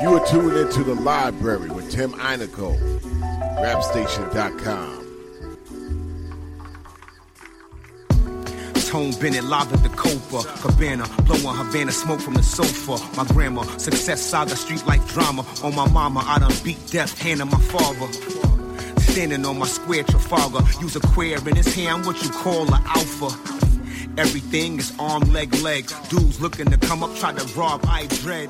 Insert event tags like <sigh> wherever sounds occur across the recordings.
You are tuned into the library with Tim Einico, rapstation.com. Tony Bennett live at the Copa Cabana, blowing Havana smoke from the sofa. My grandma, success saga, street life drama. On my mama, I done beat death, hand of my father. Standing on my square Trafalgar, use a queer in his hand, what you call a alpha. Everything is arm, leg, leg. Dudes looking to come up, try to rob, I dread.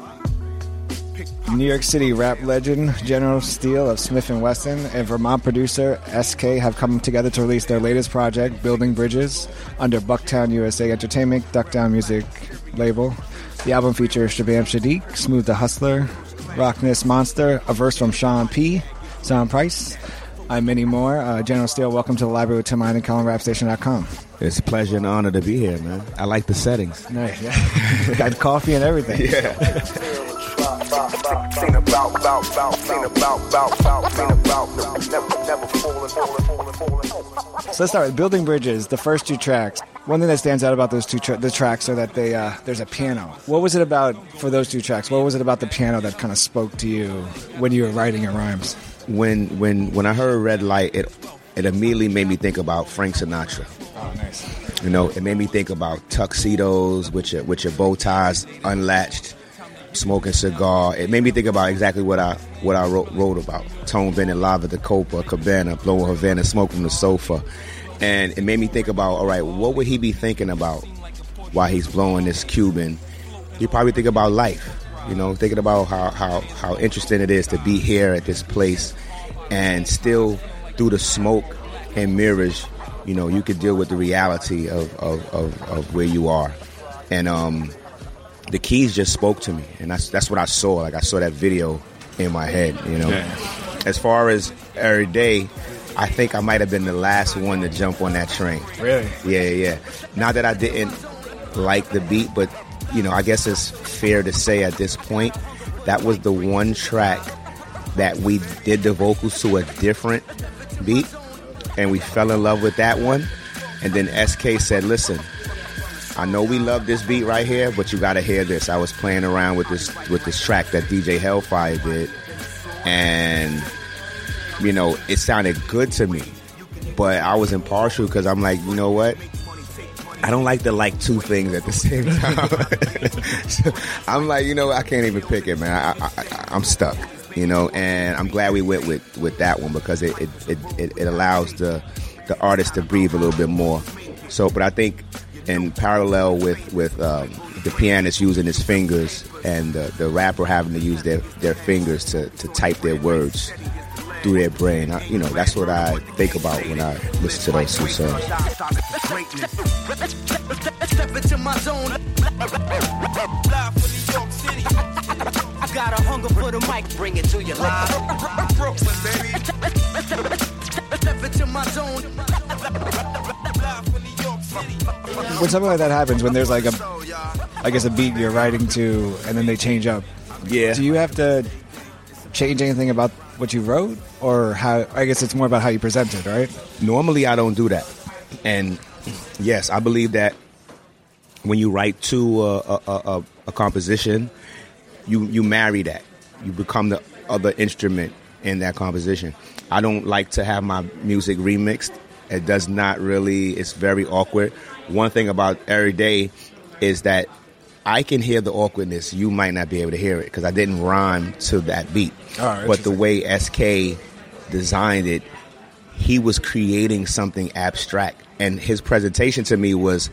New York City rap legend General Steele of Smith & Wesson and Vermont producer SK have come together to release their latest project, Building Bridges, under Bucktown USA Entertainment, Duckdown Music label. The album features Shabaam Sahdeeq, Smooth the Hustler, Rockness Monster, a verse from Sean P, Sean Price, and many more. Uh, General Steele, welcome to the library with Tim Ine and Colin, rapstation.com. It's a pleasure and honor to be here, man. I like the settings. Nice, yeah. <laughs> Got coffee and everything. <laughs> Yeah. So let's start with Building Bridges, the first two tracks. One thing that stands out about those two tra- the tracks are that they uh, there's a piano. What was it about for those two tracks? What was it about the piano that kind of spoke to you when you were writing your rhymes? When when when I heard Red Light, it it immediately made me think about Frank Sinatra. Oh, nice. You know, it made me think about tuxedos with your with your bow ties unlatched, smoking cigar. It made me think about exactly what I what I wrote, wrote about. Tony Bennett live at the Copacabana, blowing Havana, smoke from the sofa, and it made me think about all right, what would he be thinking about while he's blowing this Cuban? He probably think about life. You know, thinking about how how how interesting it is to be here at this place, and still through the smoke and mirrors, you know, you could deal with the reality of of, of, of where you are, and um the keys just spoke to me, and that's that's what I saw. Like I saw that video in my head, you know. As far as every day, I think I might have been the last one to jump on that train. Really? Yeah, yeah. yeah. Not that I didn't like the beat, but you know, I guess it's fair to say at this point that was the one track that we did the vocals to a different beat, and we fell in love with that one. And then SK said, "Listen, I know we love this beat right here, but you gotta hear this. I was playing around with this with this track that DJ Hellfire did, and you know it sounded good to me, but I was impartial because I'm like, you know what? I don't like to like two things at the <laughs> same time. <laughs> so I'm like, you know, I can't even pick it, man. I, I'm stuck, you know, and I'm glad we went with with that one because it, it, it, it allows the the artist to breathe a little bit more. So, but I think in parallel with with um, the pianist using his fingers and the, the rapper having to use their, their fingers to, to type their words through their brain. I, you know, that's what I think about when I listen to those two songs. Got a hunger for the mic. Bring it to your live. Brooklyn, baby. Step into my zone. Live for New York City. When something like that happens, when there's like a, I guess a beat you're writing to, and then they change up. Yeah. Do you have to change anything about what you wrote, or how? I guess it's more about how you present it, right? Normally, I don't do that, and yes, I believe that when you write to a, a, a, a composition, you you marry that. You become the other instrument in that composition. I don't like to have my music remixed. It does not really. It's very awkward. One thing about every day is that I can hear the awkwardness. You might not be able to hear it because I didn't rhyme to that beat. But the way SK designed it, he was creating something abstract. And his presentation to me was,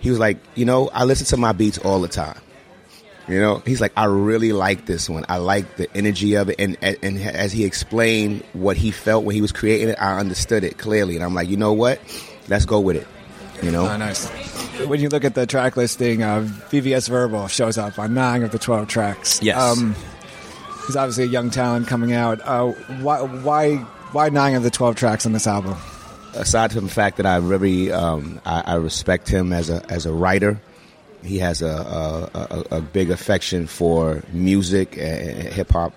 he was like, you know, I listen to my beats all the time. You know, he's like, I really like this one. I like the energy of it, and and, and as he explained what he felt when he was creating it, I understood it clearly, and I'm like, you know what? Let's go with it. You know, Oh, nice. When you look at the track listing, uh, VVS Verbal shows up on nine of the 12 tracks. Yes. Um, he's obviously a young talent coming out. Uh, why, why, why nine of the 12 tracks on this album? aside from the fact that I really um, I, I respect him as a as a writer, he has a a, a, a big affection for music and hip hop.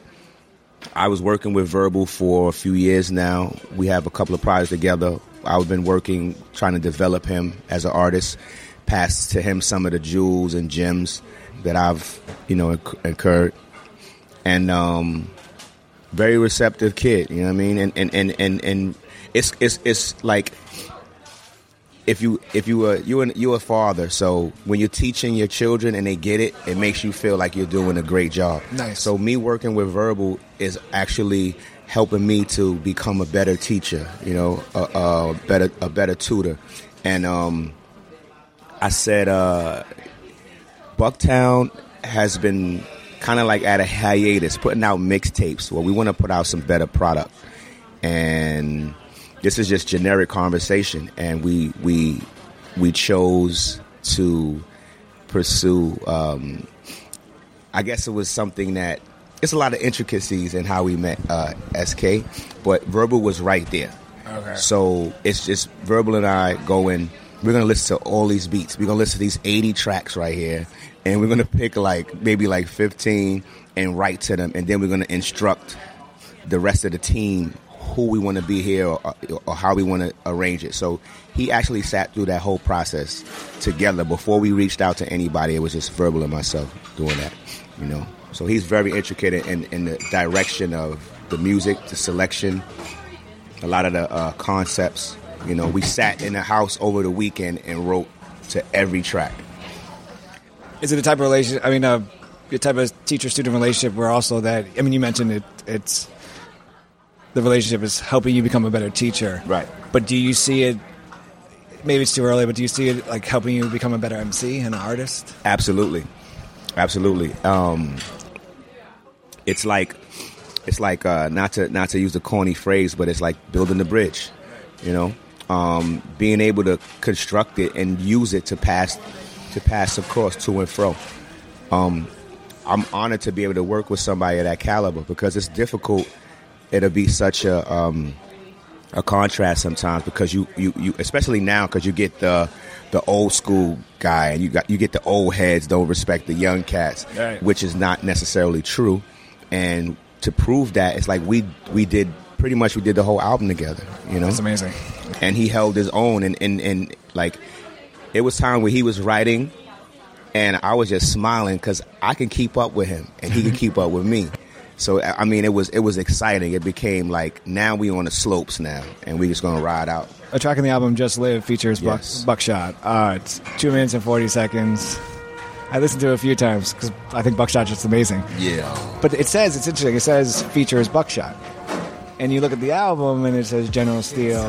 I was working with Verbal for a few years now. We have a couple of projects together. I've been working trying to develop him as an artist, pass to him some of the jewels and gems that I've you know incurred, and um, very receptive kid. You know what I mean? And and and and, and it's it's it's like if you if you were you and you a father, so when you're teaching your children and they get it, it makes you feel like you're doing a great job. Nice. So me working with verbal is actually helping me to become a better teacher. You know, a, a better a better tutor, and um, I said uh, Bucktown has been kind of like at a hiatus, putting out mixtapes. Well, we want to put out some better product, and this is just generic conversation. And we we we chose to pursue. Um, I guess it was something that it's a lot of intricacies in how we met uh, SK, but Verbal was right there. Okay. So it's just Verbal and I going. We're gonna listen to all these beats. We're gonna listen to these 80 tracks right here, and we're gonna pick like maybe like 15 and write to them, and then we're gonna instruct the rest of the team who we want to be here or, or how we want to arrange it. So he actually sat through that whole process together before we reached out to anybody. It was just Verbal and myself doing that, you know. So he's very intricate in, in the direction of the music, the selection, a lot of the uh, concepts. You know, we sat in the house over the weekend and wrote to every track. Is it a type of relationship? I mean, uh, a type of teacher-student relationship where also that. I mean, you mentioned it. It's the relationship is helping you become a better teacher, Right. But do you see it? Maybe it's too early, but do you see it like helping you become a better MC and an artist? Absolutely, absolutely. Um, it's like it's like uh, not to not to use a corny phrase, but it's like building the bridge. You know, um, being able to construct it and use it to pass to pass across to and fro. Um, I'm honored to be able to work with somebody of that caliber because it's difficult. It'll be such a um, a contrast sometimes because you you, you especially now because you get the the old school guy and you got you get the old heads don't respect the young cats, Right. which is not necessarily true. And to prove that, it's like we we did pretty much we did the whole album together. You know, That's amazing. and he held his own and, and, and like it was time where he was writing and I was just smiling because I can keep up with him and he can <laughs> keep up with me. So I mean, it was it was exciting. It became like now we on the slopes now, and we just gonna ride out. A track in the album, Just Live, features Buck, Yes. Buckshot. Uh, it's two minutes and 40 seconds. I listened to it a few times because I think Buckshot's just amazing. Yeah, But it says, it's interesting, it says features Buckshot. And you look at the album and it says General Steele,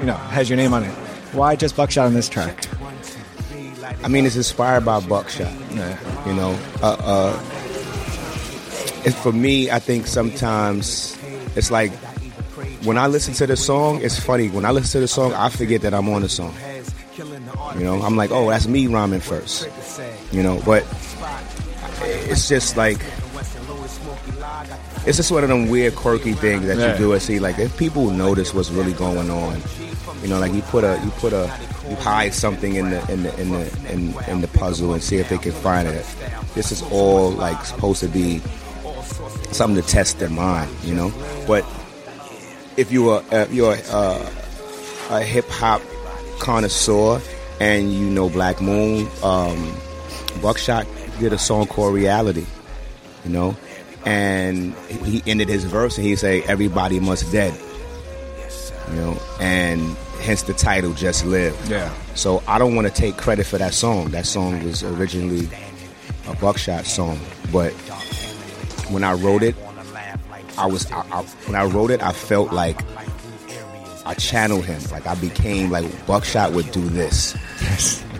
you know, has your name on it. Why just Buckshot on this track? I mean, it's inspired by Buckshot. Yeah. You know, uh, uh, it, for me, I think sometimes it's like when I listen to the song, it's funny. When I listen to the song, I forget that I'm on the song. You know, I'm like, oh, that's me rhyming first. You know, but it's just like it's just one of them weird, quirky things that Yeah. you do and see. Like, if people notice what's really going on, you know, like you put a you put a you hide something in the in the in the in, in the puzzle and see if they can find it. This is all like supposed to be something to test their mind, you know. But if you are uh, you're uh, a hip hop connoisseur and you know Black Moon, um, Buckshot did a song called Reality, you know, and he ended his verse and he say Everybody must dead, you know, and hence the title Just Live. Yeah. So I don't want to take credit for that song. That song was originally a Buckshot song, but when I wrote it, I was I, I, when I wrote it, I felt like I channeled him. Like I became like Buckshot would do this,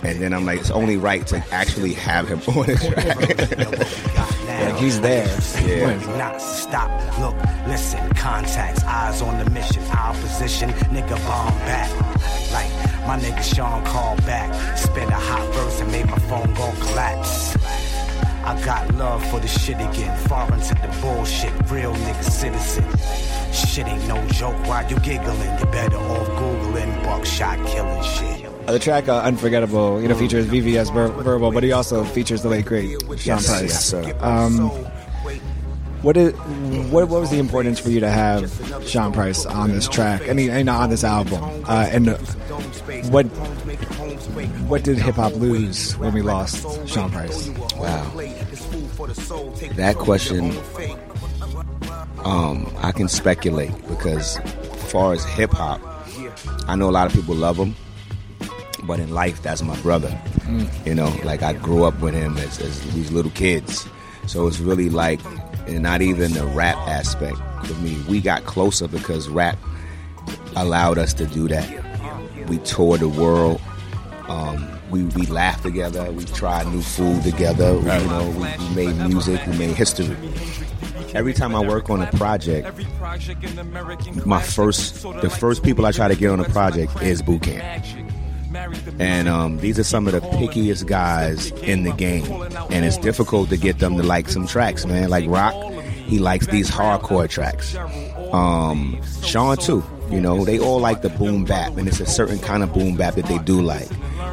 and then I'm like, it's only right to actually have him <laughs> on the track. like he's there. Yeah. Not stop, look, listen, contacts, eyes on the mission, our position, nigga bomb back. Like my nigga Sean called back, spit a hot verse and made my phone go collapse. I got love for the shit again, far into the bullshit, real nigga citizen. Shit ain't no joke, why you giggling? You better off Googling buckshot killing shit. Uh, the track uh, "Unforgettable" you know features VVS Ver- Verbal, but he also features the late great Sean Yes, Price. yes, sir. Um, what is what, what was the importance for you to have Sean Price on this track? I mean, and on this album, uh, and what what did hip hop lose when we lost Sean Price? Wow. That question, um, I can speculate because, as far as hip hop, I know a lot of people love him, but in life, that's my brother. You know, like I grew up with him as, as these little kids, so it's really like, and not even the rap aspect for me. We got closer because rap allowed us to do that. We toured the world. Um, we, we laughed together. We tried new food together. We, you know, we, we made music. We made history. Every time I work on a project, my first, the first people I try to get on a project is boot camp. And um, these are some of the pickiest guys in the game. And it's difficult to get them to like some tracks, man. Like Rock, he likes these hardcore tracks. Um, Sean, too. You know, they all like the boom bap, and it's a certain kind of boom bap that they do like.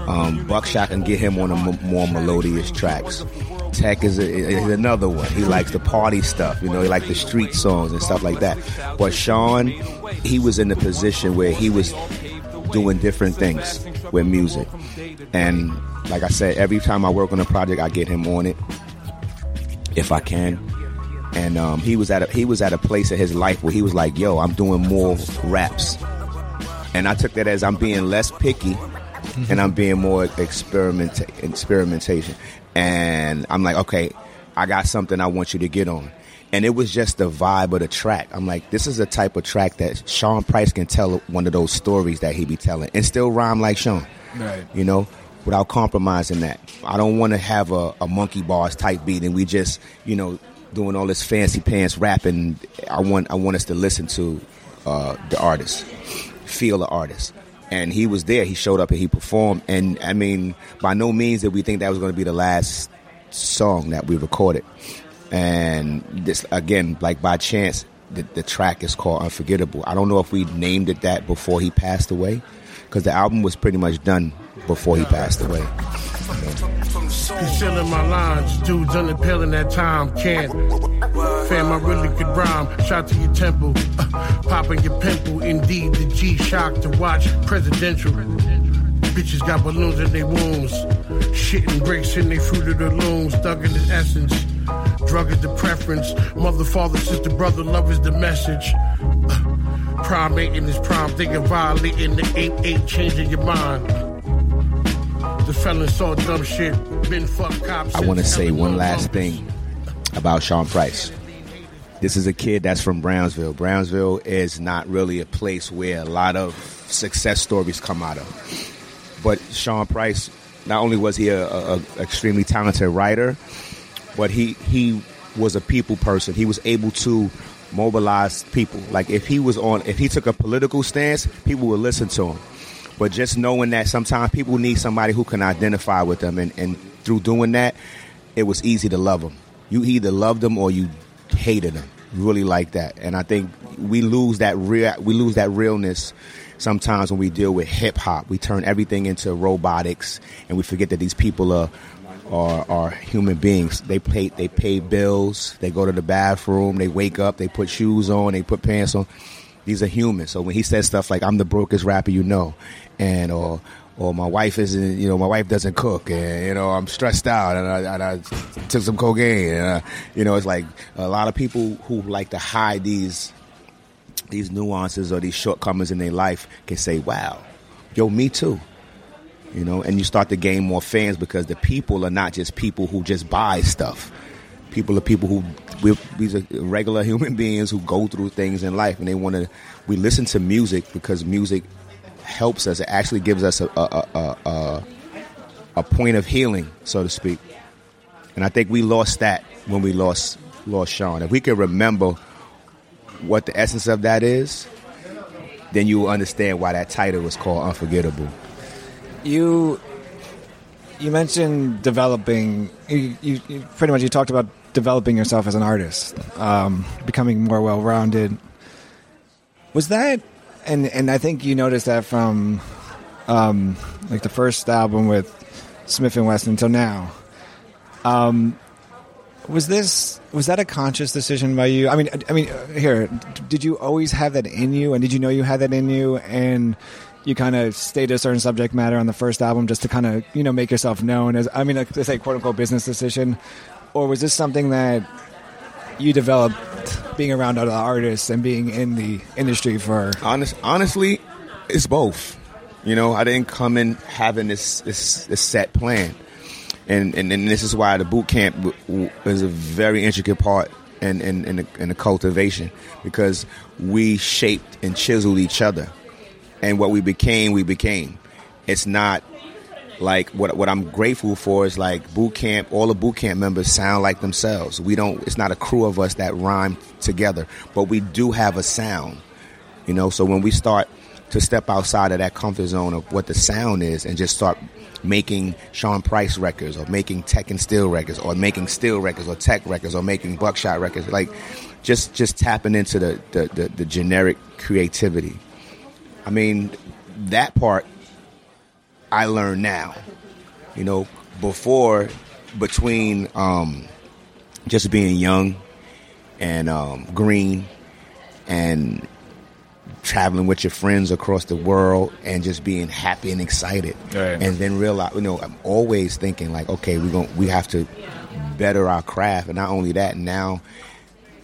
Um, Buckshot can get him on the m- more melodious tracks. Tek is, a, is another one. He likes the party stuff, you know, he likes the street songs and stuff like that. But Sean, he was in the position where he was doing different things with music. And like I said, every time I work on a project, I get him on it if I can. And um, he was at a, he was at a place in his life where he was like, "Yo, I'm doing more raps," and I took that as I'm being less picky and I'm being more experiment experimentation. And I'm like, okay, I got something I want you to get on. And it was just the vibe of the track. I'm like, this is a type of track that Sean Price can tell one of those stories that he be telling and still rhyme like Sean. Right. You know, without compromising that. I don't want to have a, a monkey bars type beat and we just, you know, doing all this fancy pants rapping. I want I want us to listen to uh, the artist, feel the artist. And he was there. He showed up and he performed. And I mean, by no means did we think that was going to be the last song that we recorded. And this again, like by chance, the, the track is called Unforgettable. I don't know if we named it that before he passed away, because the album was pretty much done before he passed away. Concealing my lines, dudes unappealing at time can't. Fam, I really could rhyme. Shot to your temple, uh, popping your pimple. Indeed, the G shock to watch presidential. Bitches got balloons in their wounds, shitting bricks in their fruit of the looms, thug in the essence. Drug is the preference. Mother, father, sister, brother, love is the message. Uh, primate in this prime, thinking violating the 8-8, changing your mind. The felon saw dumb shit, been fuck cops. I want to say one last thing about Sean Price. This is a kid that's from Brownsville. Brownsville is not really a place where a lot of success stories come out of. But Sean Price, not only was he a, a, a extremely talented writer, but he he was a people person. He was able to mobilize people. Like if he was on, if he took a political stance, people would listen to him. But just knowing that sometimes people need somebody who can identify with them, and, and through doing that, it was easy to love them. You either loved them or you hated them. Really like that, and I think we lose that real we lose that realness sometimes when we deal with hip hop. We turn everything into robotics, and we forget that these people are are, are human beings. They pay they pay bills. They go to the bathroom. They wake up. They put shoes on. They put pants on. These are humans. So when he says stuff like "I'm the brokest rapper you know," and or or my wife isn't, you know, my wife doesn't cook, and you know, I'm stressed out, and I, and I took some cocaine, and uh, you know, it's like a lot of people who like to hide these these nuances or these shortcomings in their life can say, "Wow, yo, me too." you know, and you start to gain more fans because the people are not just people who just buy stuff. People are people who we, these are regular human <laughs> beings who go through things in life, and they want to. We listen to music because music helps us. It actually gives us a a, a, a a point of healing, so to speak. And I think we lost that when we lost lost Sean. If we could remember what the essence of that is, then you will understand why that title was called Unforgettable. You you mentioned developing. You, you, you pretty much you talked about developing yourself as an artist, um, becoming more well rounded. Was that and and I think you noticed that from um, like the first album with Smif-N-Wessun until now. Um, was this was that a conscious decision by you? I mean, I mean, here, did you always have that in you, and did you know you had that in you, and you kind of stayed a certain subject matter on the first album just to kind of you know make yourself known as I mean, let's say quote unquote business decision, or was this something that you developed being around other artists and being in the industry for? Honest, honestly, it's both. You know, I didn't come in having this this, this set plan, and, and and this is why the boot camp is a very intricate part in in, in, the, in the cultivation because we shaped and chiseled each other, and what we became, we became. It's not like what what I'm grateful for is like boot camp. All the boot camp members sound like themselves. We don't. It's not a crew of us that rhyme together, but we do have a sound. You know, so when we start to step outside of that comfort zone of what the sound is and just start making Sean Price records or making Tek and Steele records or making Steele records or Tek records or making Buckshot records. Like just just tapping into the, the, the, the generic creativity. I mean, that part I learn now. You know, before between um, just being young and um, green and traveling with your friends across the world and just being happy and excited Right. and then realize you know i'm always thinking like okay we're going we have to better our craft and not only that now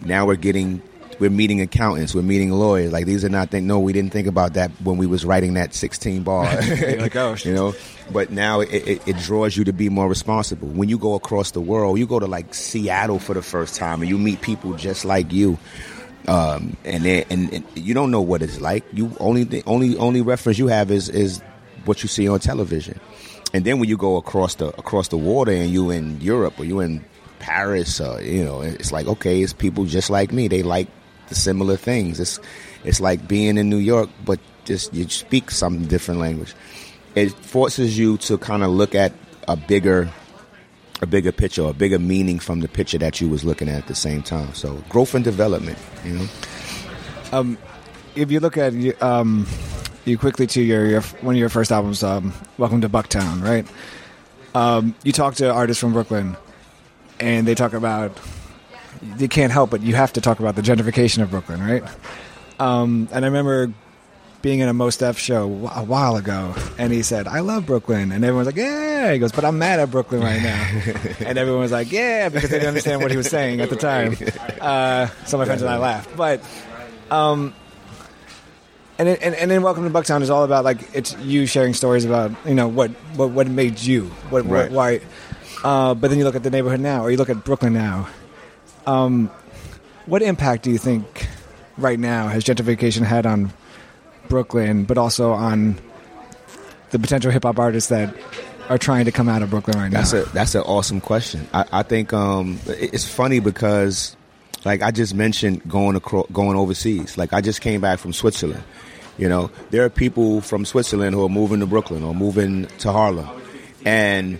now we're getting we're meeting accountants we're meeting lawyers. Like these are not things no we didn't think about that when we was writing that 16 bar. <laughs> Like, oh, <laughs> you know? But now it, it, it draws you to be more responsible. When you go across the world you go to like seattle for the first time and you meet people just like you um, and, they, and and you don't know what it's like. You only the only only reference you have is is what you see on television, and then when you go across the across the water and you in Europe or you in Paris, uh, you know, it's like okay, it's people just like me. They like the similar things. It's it's like being in New York, but just you speak some different language. It forces you to kind of look at a bigger a bigger picture, a bigger meaning from the picture that you was looking at at the same time. So growth and development, you know. Um, if you look at um, you quickly to your, your one of your first albums, um, "Welcome to Bucktown," right? Um, you talk to artists from Brooklyn, and they talk about you can't help but you have to talk about the gentrification of Brooklyn, right? Um, and I remember being in a Mos Def show a while ago, and he said, "I love Brooklyn," and everyone's like, "Yeah." He goes, "But I'm mad at Brooklyn right now," <laughs> and everyone was like, "Yeah," because they didn't understand what he was saying at the time. <laughs> Uh, so my friends and I laughed, but. Um, and, it, and and then Welcome to Bucktown is all about like it's you sharing stories about you know what what, what made you what, Right. what why, uh, but then you look at the neighborhood now or you look at Brooklyn now. Um, what impact do you think right now has gentrification had on Brooklyn, but also on the potential hip hop artists that are trying to come out of Brooklyn right That's now? a that's an awesome question. I, I think um, it's funny because, like I just mentioned, going across, going overseas. Like I just came back from Switzerland. You know, there are people from Switzerland who are moving to Brooklyn or moving to Harlem, and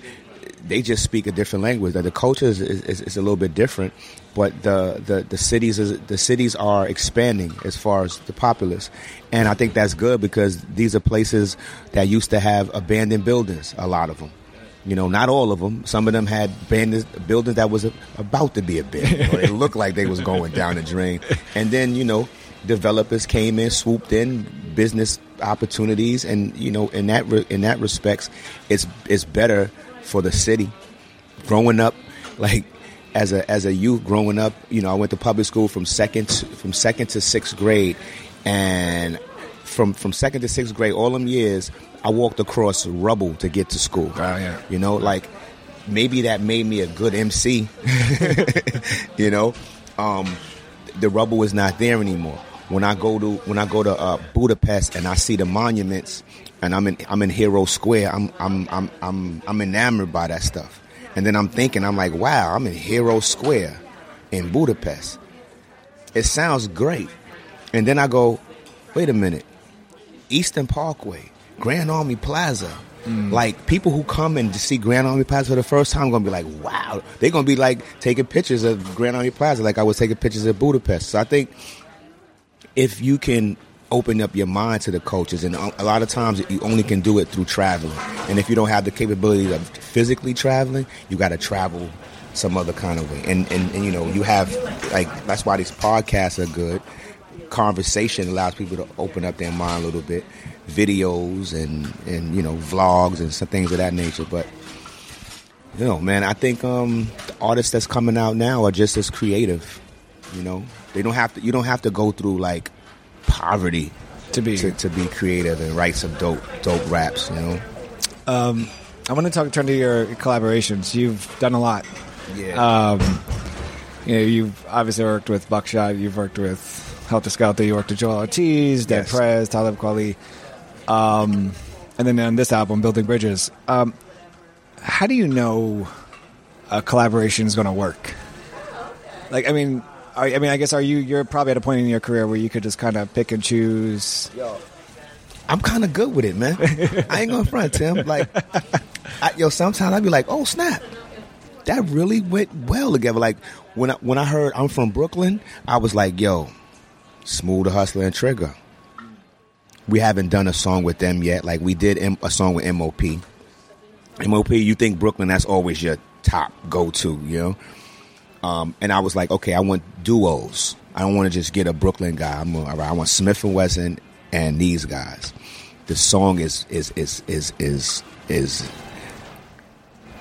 they just speak a different language. The culture is, is, is a little bit different, but the, the, the cities is, the cities are expanding as far as the populace, and I think that's good because these are places that used to have abandoned buildings. A lot of them. You know, not all of them. Some of them had abandoned buildings that was about to be abandoned. or it looked like they was going down the drain. And then, you know, developers came in, swooped in, business opportunities, and you know, in that re- in that respects, it's it's better for the city. Growing up, like as a as a youth, growing up, you know, I went to public school from second to, from second to sixth grade, and from from second to sixth grade, all them years, I walked across rubble to get to school. Oh, yeah. You know, like maybe that made me a good MC. <laughs> you know, um, the rubble is not there anymore. When I go to when I go to uh, Budapest and I see the monuments, and I'm in I'm in Hero Square, I'm I'm I'm I'm I'm enamored by that stuff. And then I'm thinking, I'm like, wow, I'm in Hero Square in Budapest. It sounds great. And then I go, wait a minute, Eastern Parkway, Grand Army Plaza. Mm. Like people who come and see Grand Army Plaza for the first time gonna be like, wow. They're gonna be like taking pictures of Grand Army Plaza like I was taking pictures of Budapest. So I think if you can open up your mind to the cultures, and a lot of times you only can do it through traveling. And if you don't have the capability of physically traveling, you got to travel some other kind of way. And, and and you know you have like that's why these podcasts are good. Conversation allows people to open up their mind a little bit. Videos and and you know vlogs and some things of that nature, but. You know, man, I think um, the artists that's coming out now are just as creative. You know, they don't have to. You don't have to go through like poverty To be. to, to be creative and write some dope dope raps. You know. Um, I want to talk turn to your collaborations. You've done a lot. Yeah. Um, you know, you've obviously worked with Buckshot. You've worked with Heltah Skeltah. You worked with Joell Ortiz, Dead Yes. Prez, Talib Kweli. Um, and then on this album, Building Bridges. Um, how do you know a collaboration is going to work? Like, I mean, are, I mean, I guess are you? You're probably at a point in your career where you could just kind of pick and choose. Yo, I'm kind of good with it, man. I ain't gonna front, Tim. Like, I, yo, sometimes I'd be like, "Oh snap, that really went well together." Like when I, when I heard I'm from Brooklyn, I was like, "Yo, Smooth the Hustler and Trigger." We haven't done a song with them yet. Like we did M- a song with MOP. MOP, you think Brooklyn? That's always your top go to, you know. Um, and I was like, okay, I want duos. I don't want to just get a Brooklyn guy. I'm a, all right, I want Smif-N-Wessun and these guys. The song is is is is is is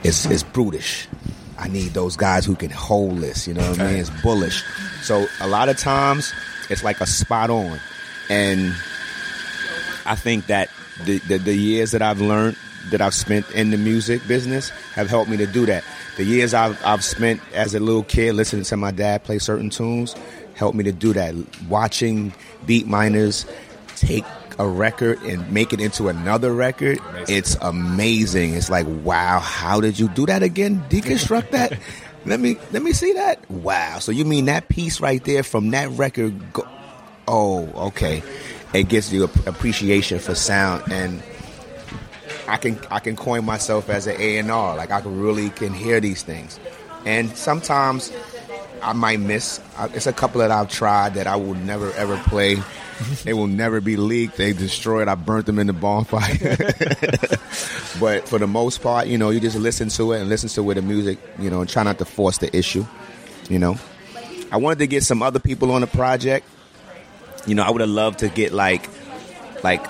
is, is brutish. I need those guys who can hold this. You know what I mean? It's bullish. So a lot of times it's like a spot on, and I think that the, the the years that I've learned that I've spent in the music business have helped me to do that. The years I've I've spent as a little kid listening to my dad play certain tunes helped me to do that. Watching Beatminerz take a record and make it into another record, it's amazing. It's like, wow, how did you do that again? Deconstruct that. <laughs> let me let me see that. Wow. So you mean that piece right there from that record? Go- oh, okay. It gives you a- appreciation for sound and. I can I can coin myself as an A and R. Like I can really can hear these things, and sometimes I might miss. It's a couple that I've tried that I will never ever play. <laughs> they will never be leaked. They destroyed. I burnt them in the bonfire. <laughs> but for the most part, you know, you just listen to it and listen to where the music, you know, and try not to force the issue. You know, I wanted to get some other people on the project. You know, I would have loved to get like, like,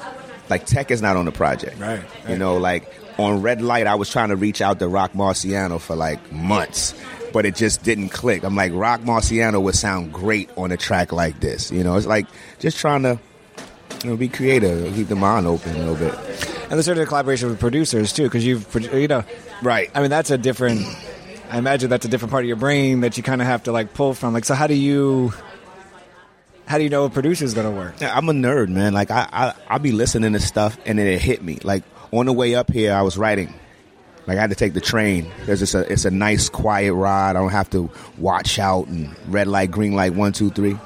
like Tek is not on the project, Right, You know, like on Red Light, I was trying to reach out to Roc Marciano for like months, but it just didn't click. I'm like, Roc Marciano would sound great on a track like this. You know, it's like just trying to, you know, be creative, keep the mind open a little bit. And there's certainly a collaboration with producers too, because you've, you know, Right. I mean, that's a different. I imagine that's a different part of your brain that you kind of have to like pull from. Like, so how do you, how do you know a producer is going to work? I'm a nerd, man. Like I, I, I'll be listening to stuff and then it hit me. Like on the way up here, I was writing. Like I had to take the train. There's just a, it's a nice quiet ride. I don't have to watch out and red light, green light, one, two, three.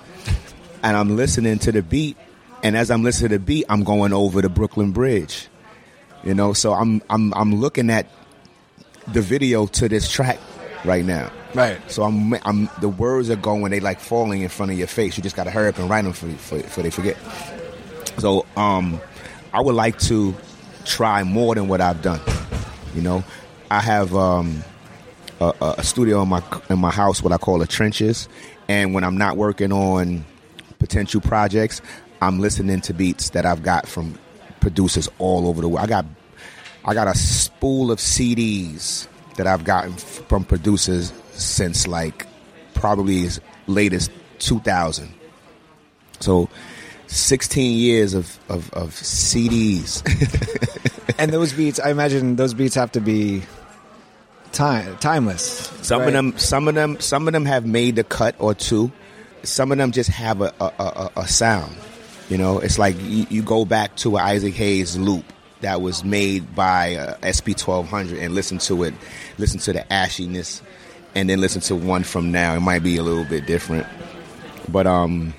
And I'm listening to the beat, and as I'm listening to the beat, I'm going over the Brooklyn Bridge. You know, so I'm, I'm, I'm looking at the video to this track right now. Right. So I'm, I'm the words are going, they like falling in front of your face. You just got to hurry up and write them for, for, for they forget. So um, I would like to try more than what I've done. You know, I have um, a, a- studio in my in my house, what I call the trenches, and when I'm not working on potential projects, I'm listening to beats that I've got from producers all over the world. I got I got a spool of CDs that I've gotten from producers since like probably as late as 2000. So 16 years of of, of CDs. <laughs> and those beats, I imagine those beats have to be time timeless. Some right? of them, some of them, some of them have made the cut or two. Some of them just have a a, a, a sound. You know, it's like you, you, go back to an Isaac Hayes loop that was made by uh, SP twelve hundred and listen to it, listen to the ashiness, and then listen to one from now. It might be a little bit different, but um,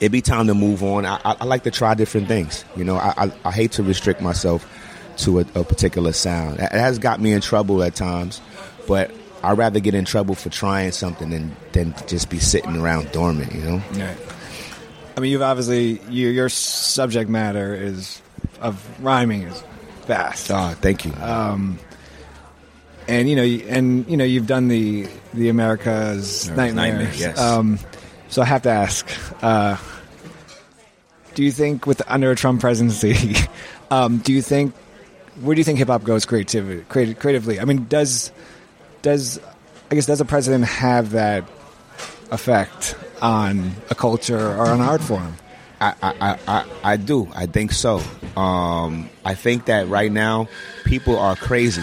it'd be time to move on. I, I, I like to try different things. You know, I, I, I hate to restrict myself to a, a, particular sound. It has got me in trouble at times, but I'd rather get in trouble for trying something than than just be sitting around dormant. You know. Yeah. I mean, you've obviously you, your subject matter is of rhyming is vast. Oh, thank you. Um, and you know, and you know, you've done the the America's Nightmare. Nightmare, yes. Um, so I have to ask: uh, Do you think, with under a Trump presidency, <laughs> um, do you think where do you think hip hop goes creativity, creative, creatively? I mean, does does I guess does a president have that effect on a culture or an art form? I, I, I, I do. I think so. Um, I think that right now people are crazy.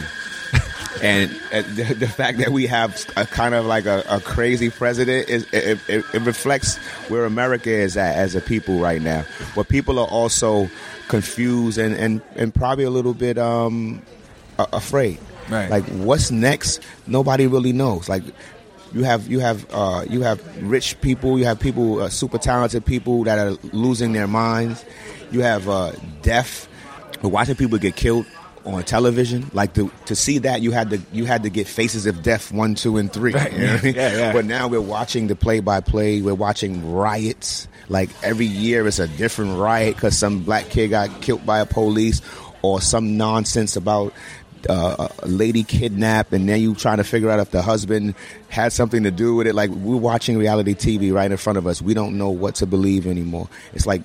And uh, the, the, fact that we have a kind of like a, a crazy president is it, it, it, reflects where America is at as a people right now. But people are also confused and, and, and probably a little bit um, afraid. Right. Like what's next? Nobody really knows. Like you have you have uh, you have rich people. You have people, uh, super talented people that are losing their minds. You have uh, deaf, watching people get killed on television. Like to to see that, you had to you had to get Faces of Death one, two, and three. Right. You know yeah, yeah. But now we're watching the play by play. We're watching riots. Like every year, it's a different riot because some black kid got killed by a police or some nonsense about uh, a lady kidnapped, and then you trying to figure out if the husband had something to do with it. Like we're watching reality TV right in front of us. We don't know what to believe anymore. It's like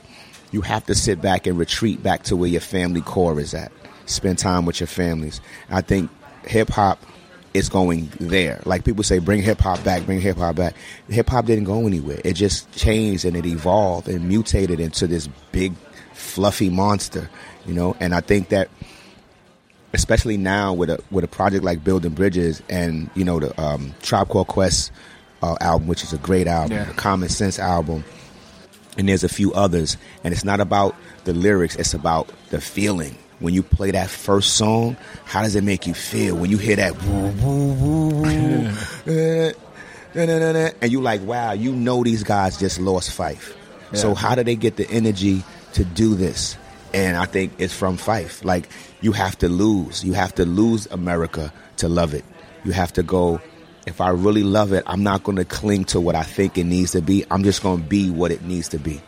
you have to sit back and retreat back to where your family core is at. Spend time with your families. I think hip hop is going there. Like people say, bring hip hop back, bring hip hop back. Hip hop didn't go anywhere. It just changed and it evolved and mutated into this big, fluffy monster. You know, and I think that especially now with a with a project like Building Bridges and you know the um, Tribe Called Quest uh, album, which is a great album, Yeah. the Common Sense album, and there's a few others. And it's not about the lyrics; it's about the feeling. When you play that first song, how does it make you feel? When you hear that woo woo woo <laughs> eh, and you like, wow, you know these guys just lost Phife. So how do they get the energy to do this? And I think it's from Phife. Like you have to lose. You have to lose America to love it. You have to go. If I really love it, I'm not going to cling to what I think it needs to be. I'm just going to be what it needs to be.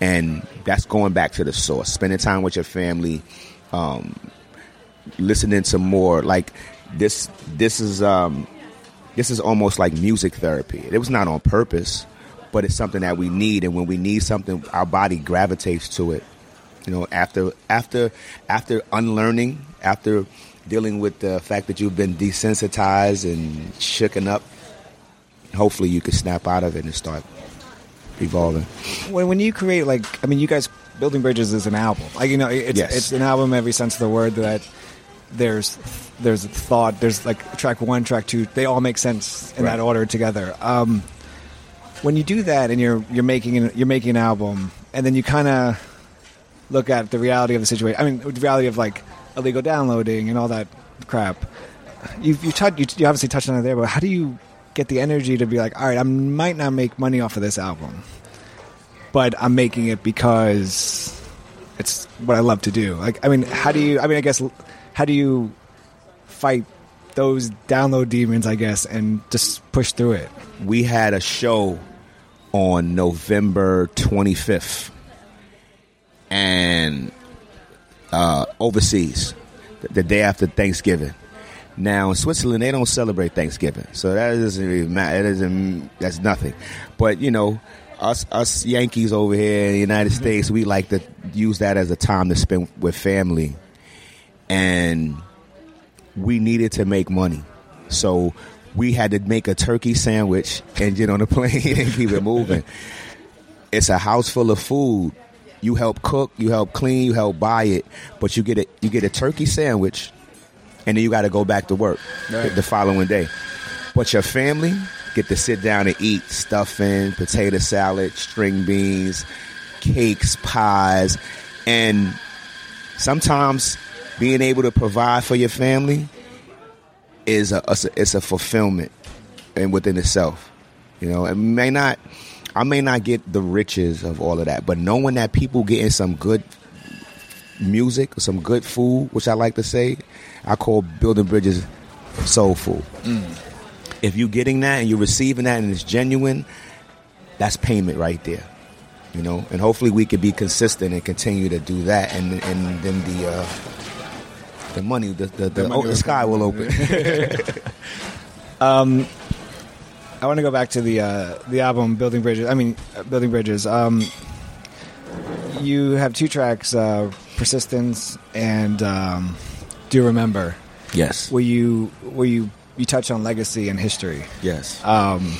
And that's going back to the source. Spending time with your family, um, listening to more. Like this. This is um, this is almost like music therapy. It was not on purpose, but it's something that we need. And when we need something, our body gravitates to it. You know, after after after unlearning, after dealing with the fact that you've been desensitized and shooken up, hopefully you can snap out of it and start evolving. When when you create like I mean, you guys building bridges is an album. Like you know, it's Yes. it's an album every sense of the word that. There's there's thought. There's like track one, track two. They all make sense in that order together. Um, when you do that and you're you're making an, you're making an album, and then you kind of look at the reality of the situation. I mean, the reality of like illegal downloading and all that crap. You you, touch, you you obviously touched on it there, but how do you get the energy to be like, all right, I might not make money off of this album, but I'm making it because it's what I love to do. Like, I mean, how do you? I mean, I guess how do you fight those download demons? I guess and just push through it. we had a show on November 25th and uh, overseas, the, day after Thanksgiving. Now in Switzerland, they don't celebrate Thanksgiving, so that doesn't really matter. That doesn't that's nothing. But you know, us us Yankees over here in the United mm-hmm. States, we like to use that as a time to spend with family, and we needed to make money. So we had to make a turkey sandwich and get on a <laughs> plane and keep it moving. it's a house full of food. You help cook, you help clean, you help buy it, but you get a you get a turkey sandwich, and then you got to go back to work Right. the following day. But your family get to sit down and eat stuffing, potato salad, string beans, cakes, pies, and sometimes being able to provide for your family is a it's a, fulfillment and within itself. You know, it may not I may not get the riches of all of that, but knowing that people getting some good music, some good food, which I like to say, I call building bridges soul food. Mm. If you're getting that and you're receiving that and it's genuine, that's payment right there. You know, and hopefully we can be consistent and continue to do that, and and then the uh, the money, the the, the, money oh, the sky will open. <laughs> Um, I want to go back to the uh, the album Building Bridges. I mean, uh, Building Bridges. Um, you have two tracks, uh, Persistence and um, Do You Remember. yes, Were you were you you touch on legacy and history. yes. Um,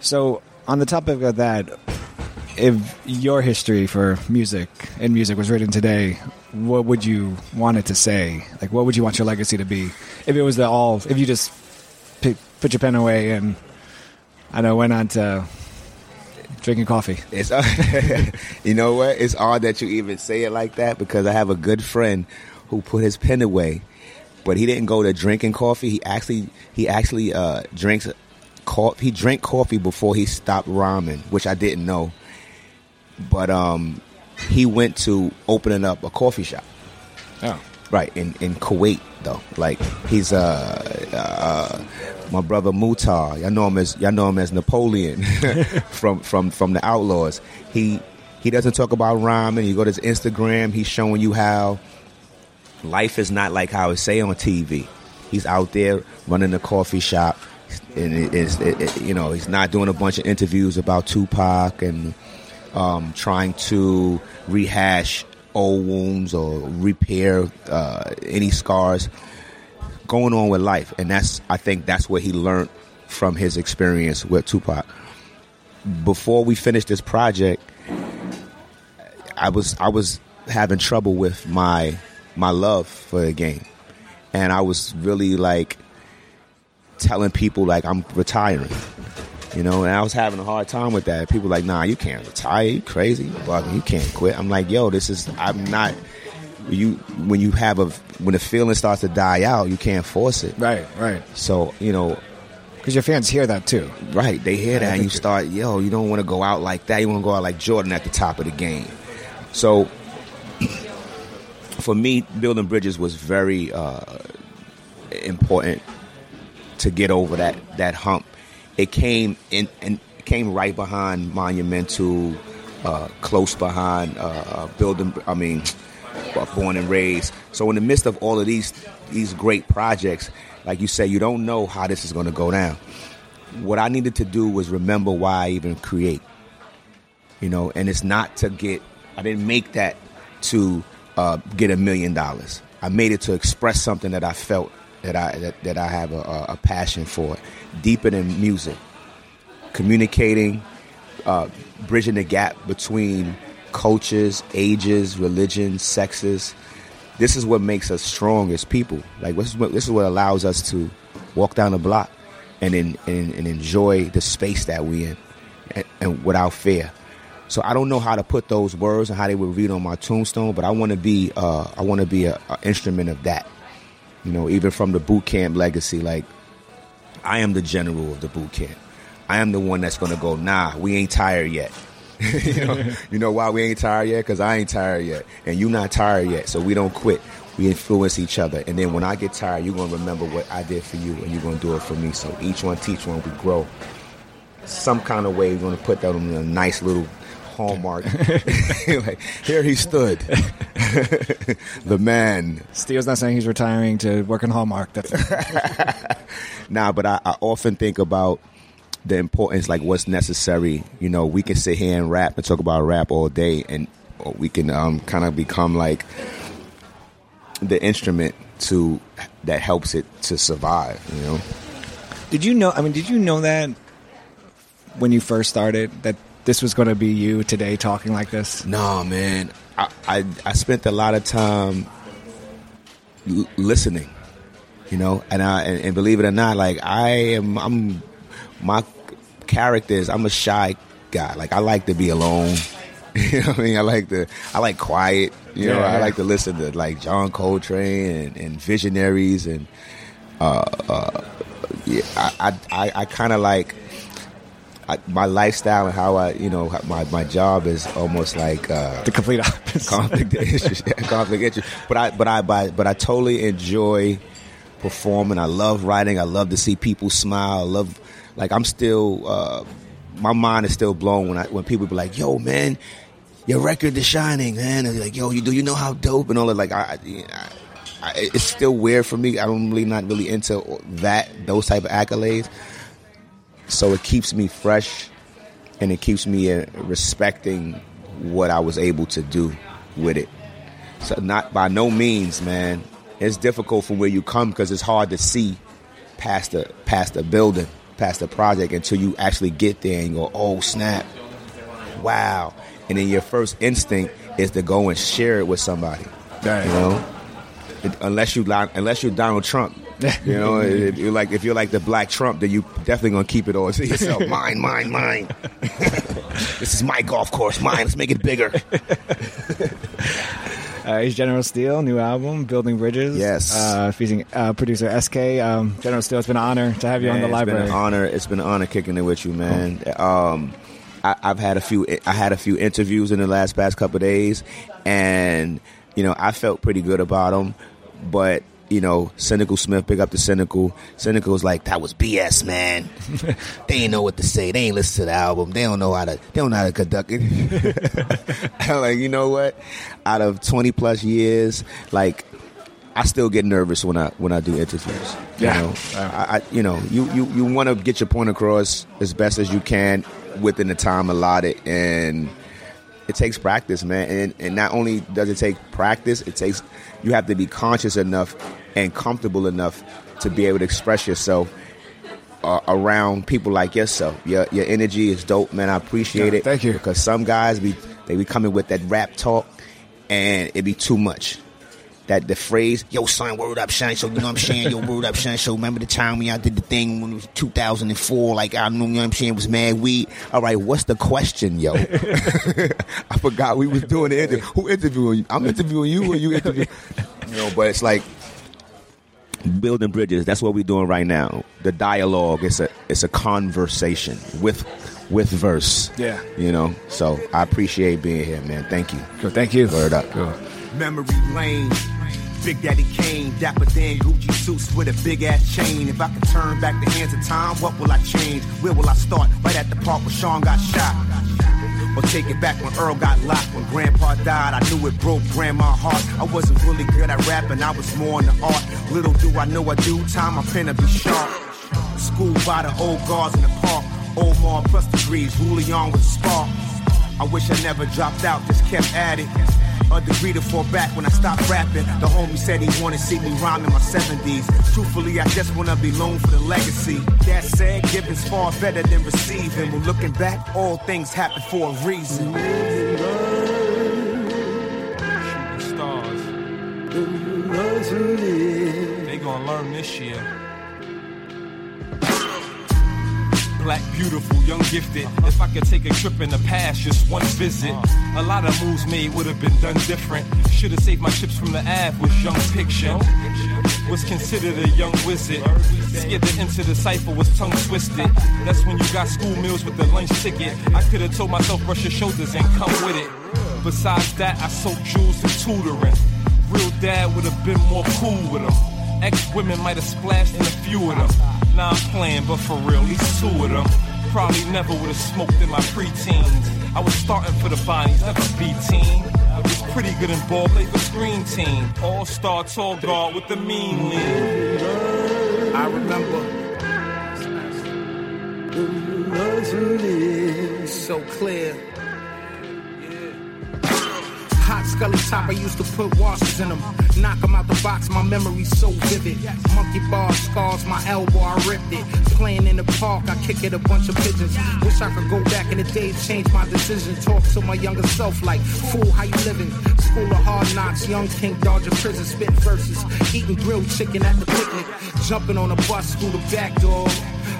so on the topic of that, if your history for music and music was written today, what would you want it to say? Like, what would you want your legacy to be? If it was the all, if you just pick, put your pen away and I know went on uh, to drinking coffee. It's <laughs> you know what? It's odd that you even say it like that because I have a good friend who put his pen away, but he didn't go to drinking coffee. He actually he actually uh, drinks coffee. He drank coffee before he stopped rhyming, which I didn't know. But um, he went to opening up a coffee shop. Oh, Right in in Kuwait though. Like he's uh, uh my brother Mutah. Y'all know him as y'all know him as Napoleon <laughs> from from from the Outlaws. He he doesn't talk about rhyming. You go to his Instagram. He's showing you how life is not like how it's say on TV. He's out there running a coffee shop, and it it- you know he's not doing a bunch of interviews about Tupac and um, trying to rehash old wounds or repair uh, any scars going on with life, and that's I think that's what he learned from his experience with Tupac. Before we finished this project, I was I was having trouble with my my love for the game, and I was really like telling people like I'm retiring. You know, and I was having a hard time with that. People like, nah, you can't retire. You crazy? You bugging. You can't quit. I'm like, yo, this is. I'm not. You when you have a when the feeling starts to die out, you can't force it. right, right. So you know, Because your fans hear that too. Right, they hear that, and you start, yo, you don't want to go out like that. You want to go out like Jordan at the top of the game. So, for me, building bridges was very uh, important to get over that that hump. It came in and came right behind Monumental, uh, close behind uh, uh, building. I mean, uh, born and raised. So in the midst of all of these these great projects, like you say, you don't know how this is going to go down. What I needed to do was remember why I even create. You know, and it's not to get. I didn't make that to uh, get a million dollars. I made it to express something that I felt that I that, that I have a, a, passion for, deeper than music. Communicating, uh, bridging the gap between cultures, ages, religions, sexes. This is what makes us strong as people. Like this is what this is what allows us to walk down the block and in, and, and enjoy the space that we in, and, and without fear. So I don't know how to put those words and how they would read on my tombstone, but I want to be uh, I want to be a, a instrument of that. You know, even from the boot camp legacy, like I am the general of the boot camp. I am the one that's going to go. Nah, we ain't tired yet. <laughs> you know, you know why we ain't tired yet? Because I ain't tired yet, and you not tired yet. So we don't quit. We influence each other, and then when I get tired, you're gonna remember what I did for you, and you're gonna do it for me. So each one teach one, we grow. Some kind of way, we're gonna put that on a nice little hallmark. <laughs> here he stood, <laughs> the man. Steele's not saying he's retiring to work in Hallmark. That's <laughs> Nah, but I, I often think about the importance, like what's necessary. You know, we can sit here and rap and talk about rap all day, and or we can um, kind of become like the instrument to that helps it to survive. You know, Did you know? I mean, did you know that when you first started that this was going to be you today talking like this? No, man. I, I, I spent a lot of time l- listening, you know, and I and, and believe it or not, like I am, I'm my character is I'm a shy guy. Like I like to be alone. <laughs> you know what I mean? I like to I like quiet. You know, Yeah, I yeah. like to listen to like John Coltrane and, and visionaries and uh, uh, yeah, I I, I, I kind of like I, my lifestyle and how I you know my my job is almost like uh, The complete opposite. conflict of interest. Yeah, <laughs> conflict interest. But I but I but, but I totally enjoy performing. I love writing. I love to see people smile. I love like I'm still uh, my mind is still blown when I when people be like, "Yo, man, your record is shining, man." And they're like, "Yo, you do you know how dope?" and all that. Like I. I I, it's still weird for me. I'm really not really into that those type of accolades. So it keeps me fresh, and it keeps me uh, respecting what I was able to do with it. So not by no means, man. It's difficult from where you come because it's hard to see past the past the building, past the project until you actually get there and go, oh snap, wow. And then your first instinct is to go and share it with somebody. Right. You know, unless you unless you're Donald Trump. <laughs> You know, if you're like if you're like the Black Trump, then you definitely gonna keep it all to yourself. <laughs> mine, mine, mine. <laughs> this is my golf course. Mine. Let's make it bigger. Uh, he's General Steele, new album, Building Bridges. Yes. Uh, featuring uh, producer SK. Um, General Steele, it's been an honor to have you on the Man, library. It's been an honor. It's been an honor kicking it with you, man. Um, I, I've had a few. I had a few interviews in the last past couple of days, and you know I felt pretty good about them. But you know, Cynical Smith, big up to Cynical. Cynical was like, "That was BS, man. <laughs> they ain't know what to say. They ain't listen to the album. They don't know how to. They don't know how to conduct it." I'm <laughs> <laughs> like, you know what? Out of 20 plus years, like I still get nervous when I when I do interviews. Yeah. You know, I, I you know you you, you want to get your point across as best as you can within the time allotted, and it takes practice, man. And and not only does it take practice, it takes you have to be conscious enough and comfortable enough to be able to express yourself. Uh, around people like yourself, your your energy is dope, man. I appreciate Yeah, it. thank you. Because some guys be they be coming with that rap talk, and it be too much that the phrase, yo, son, word up, shine. So, you know what I'm saying? Yo, word up, shine. So, remember the time when I did the thing when it was 2004? Like, I know, you know what I'm saying? It was mad weed. All right, what's the question, yo? <laughs> <laughs> I forgot we was doing the interview. Who interviewing you? I'm interviewing you or you <laughs> interviewing? you know, but it's like building bridges. That's what we're doing right now. The dialogue, it's a, it's a conversation with, with verse. Yeah. You know, so I appreciate being here, man. Thank you. Good, thank you. Word up. Memory lane. Big Daddy Kane, Dapper Dan Gucci suits with a big ass chain. If I could turn back the hands of time, what will I change? Where will I start? Right at the park where Sean got shot. Or take it back when Earl got locked. When Grandpa died, I knew it broke Grandma's heart. I wasn't really good at rapping, I was more in the art. Little do I know I do, time my pen to be sharp. School by the old guards in the park. Omar plus degrees, Julian with a spark. I wish I never dropped out, just kept at it. A degree to fall back when I stopped rapping. The homie said he wanna see me rhyme in my 70s. Truthfully, I just wanna be known for the legacy. That said, giving's far better than receiving. When looking back, all things happen for a reason. Stars. They gonna learn this year. Black, beautiful, young, gifted. If I could take a trip in the past, just one visit. A lot of moves made would have been done different. Should have saved my chips from the Ave was young fiction. Was considered a young wizard. Scared to enter the cipher was tongue twisted. That's when you got school meals with the lunch ticket. I could have told myself brush your shoulders and come with it. Besides that, I sold jewels and tutoring. Real dad would have been more cool with them. Ex women might have splashed in a few of them. Nah, I'm playing, but for real, these two of them. Probably never would have smoked in my preteens. I was starting for the bodies, never B team. I was pretty good in ball, played for screen team. All star tall guard with the mean lean. I remember. So clear. Hot scully top, I used to put washers in them. Knock them out the box, my memory's so vivid. Monkey bar scars, my elbow, I ripped it. Playing in the park, I kick it a bunch of pigeons. Wish I could go back in the day, change my decision. Talk to my younger self like, fool, how you living? School of hard knocks, young king, dodger prison, spit verses. Eating grilled chicken at the picnic. Jumping on a bus through the back door.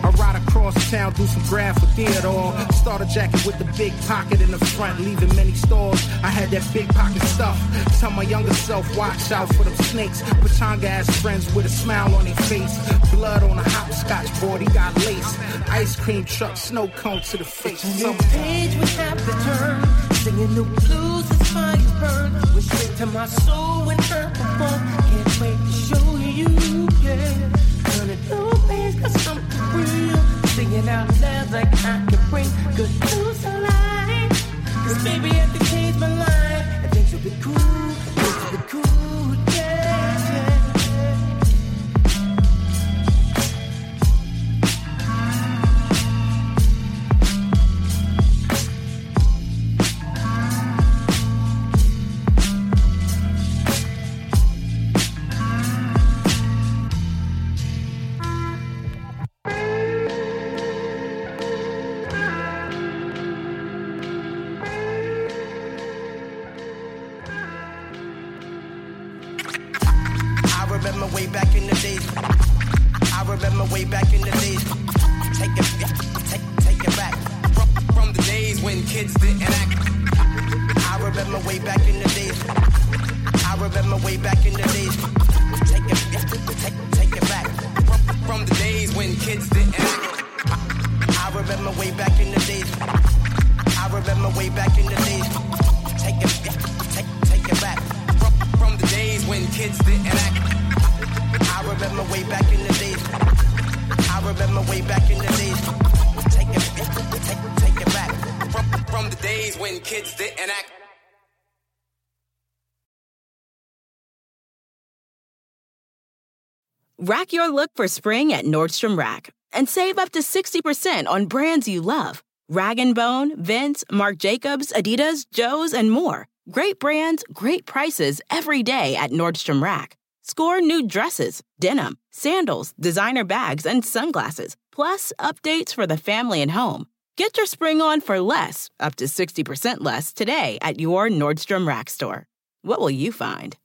I ride across town, do some graph for Theodore. Starter jacket with the big pocket in the front, leaving many stores. I had that big pocket stuff. Tell my younger self, watch out for them snakes. Pachanga ass friends with a smile on their face. Blood on a hopscotch board, he got lace. Ice cream truck, snow cone to the face. New page would have to turn. Singing new blues as fires burn. Went straight to my soul when I perform. Can't wait to show you, yeah. Turning new page, got something real. Singing out loud like I can bring good news to life. Cause baby, I can change my life. And things will be cool, things will be cool, kids didn't act. Rack your look for spring at Nordstrom Rack and save up to 60% on brands you love. Rag & Bone, Vince, Marc Jacobs, Adidas, Joe's, and more. Great brands, great prices every day at Nordstrom Rack. Score new dresses, denim, sandals, designer bags, and sunglasses, plus updates for the family and home. Get your spring on for less, up to 60% less, today at your Nordstrom Rack store. What will you find?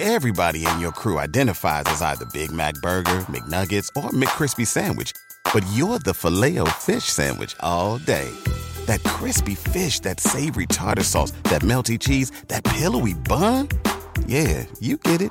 Everybody in your crew identifies as either Big Mac Burger, McNuggets, or McCrispy Sandwich. But you're the filet fish Sandwich all day. That crispy fish, that savory tartar sauce, that melty cheese, that pillowy bun. Yeah, you get it.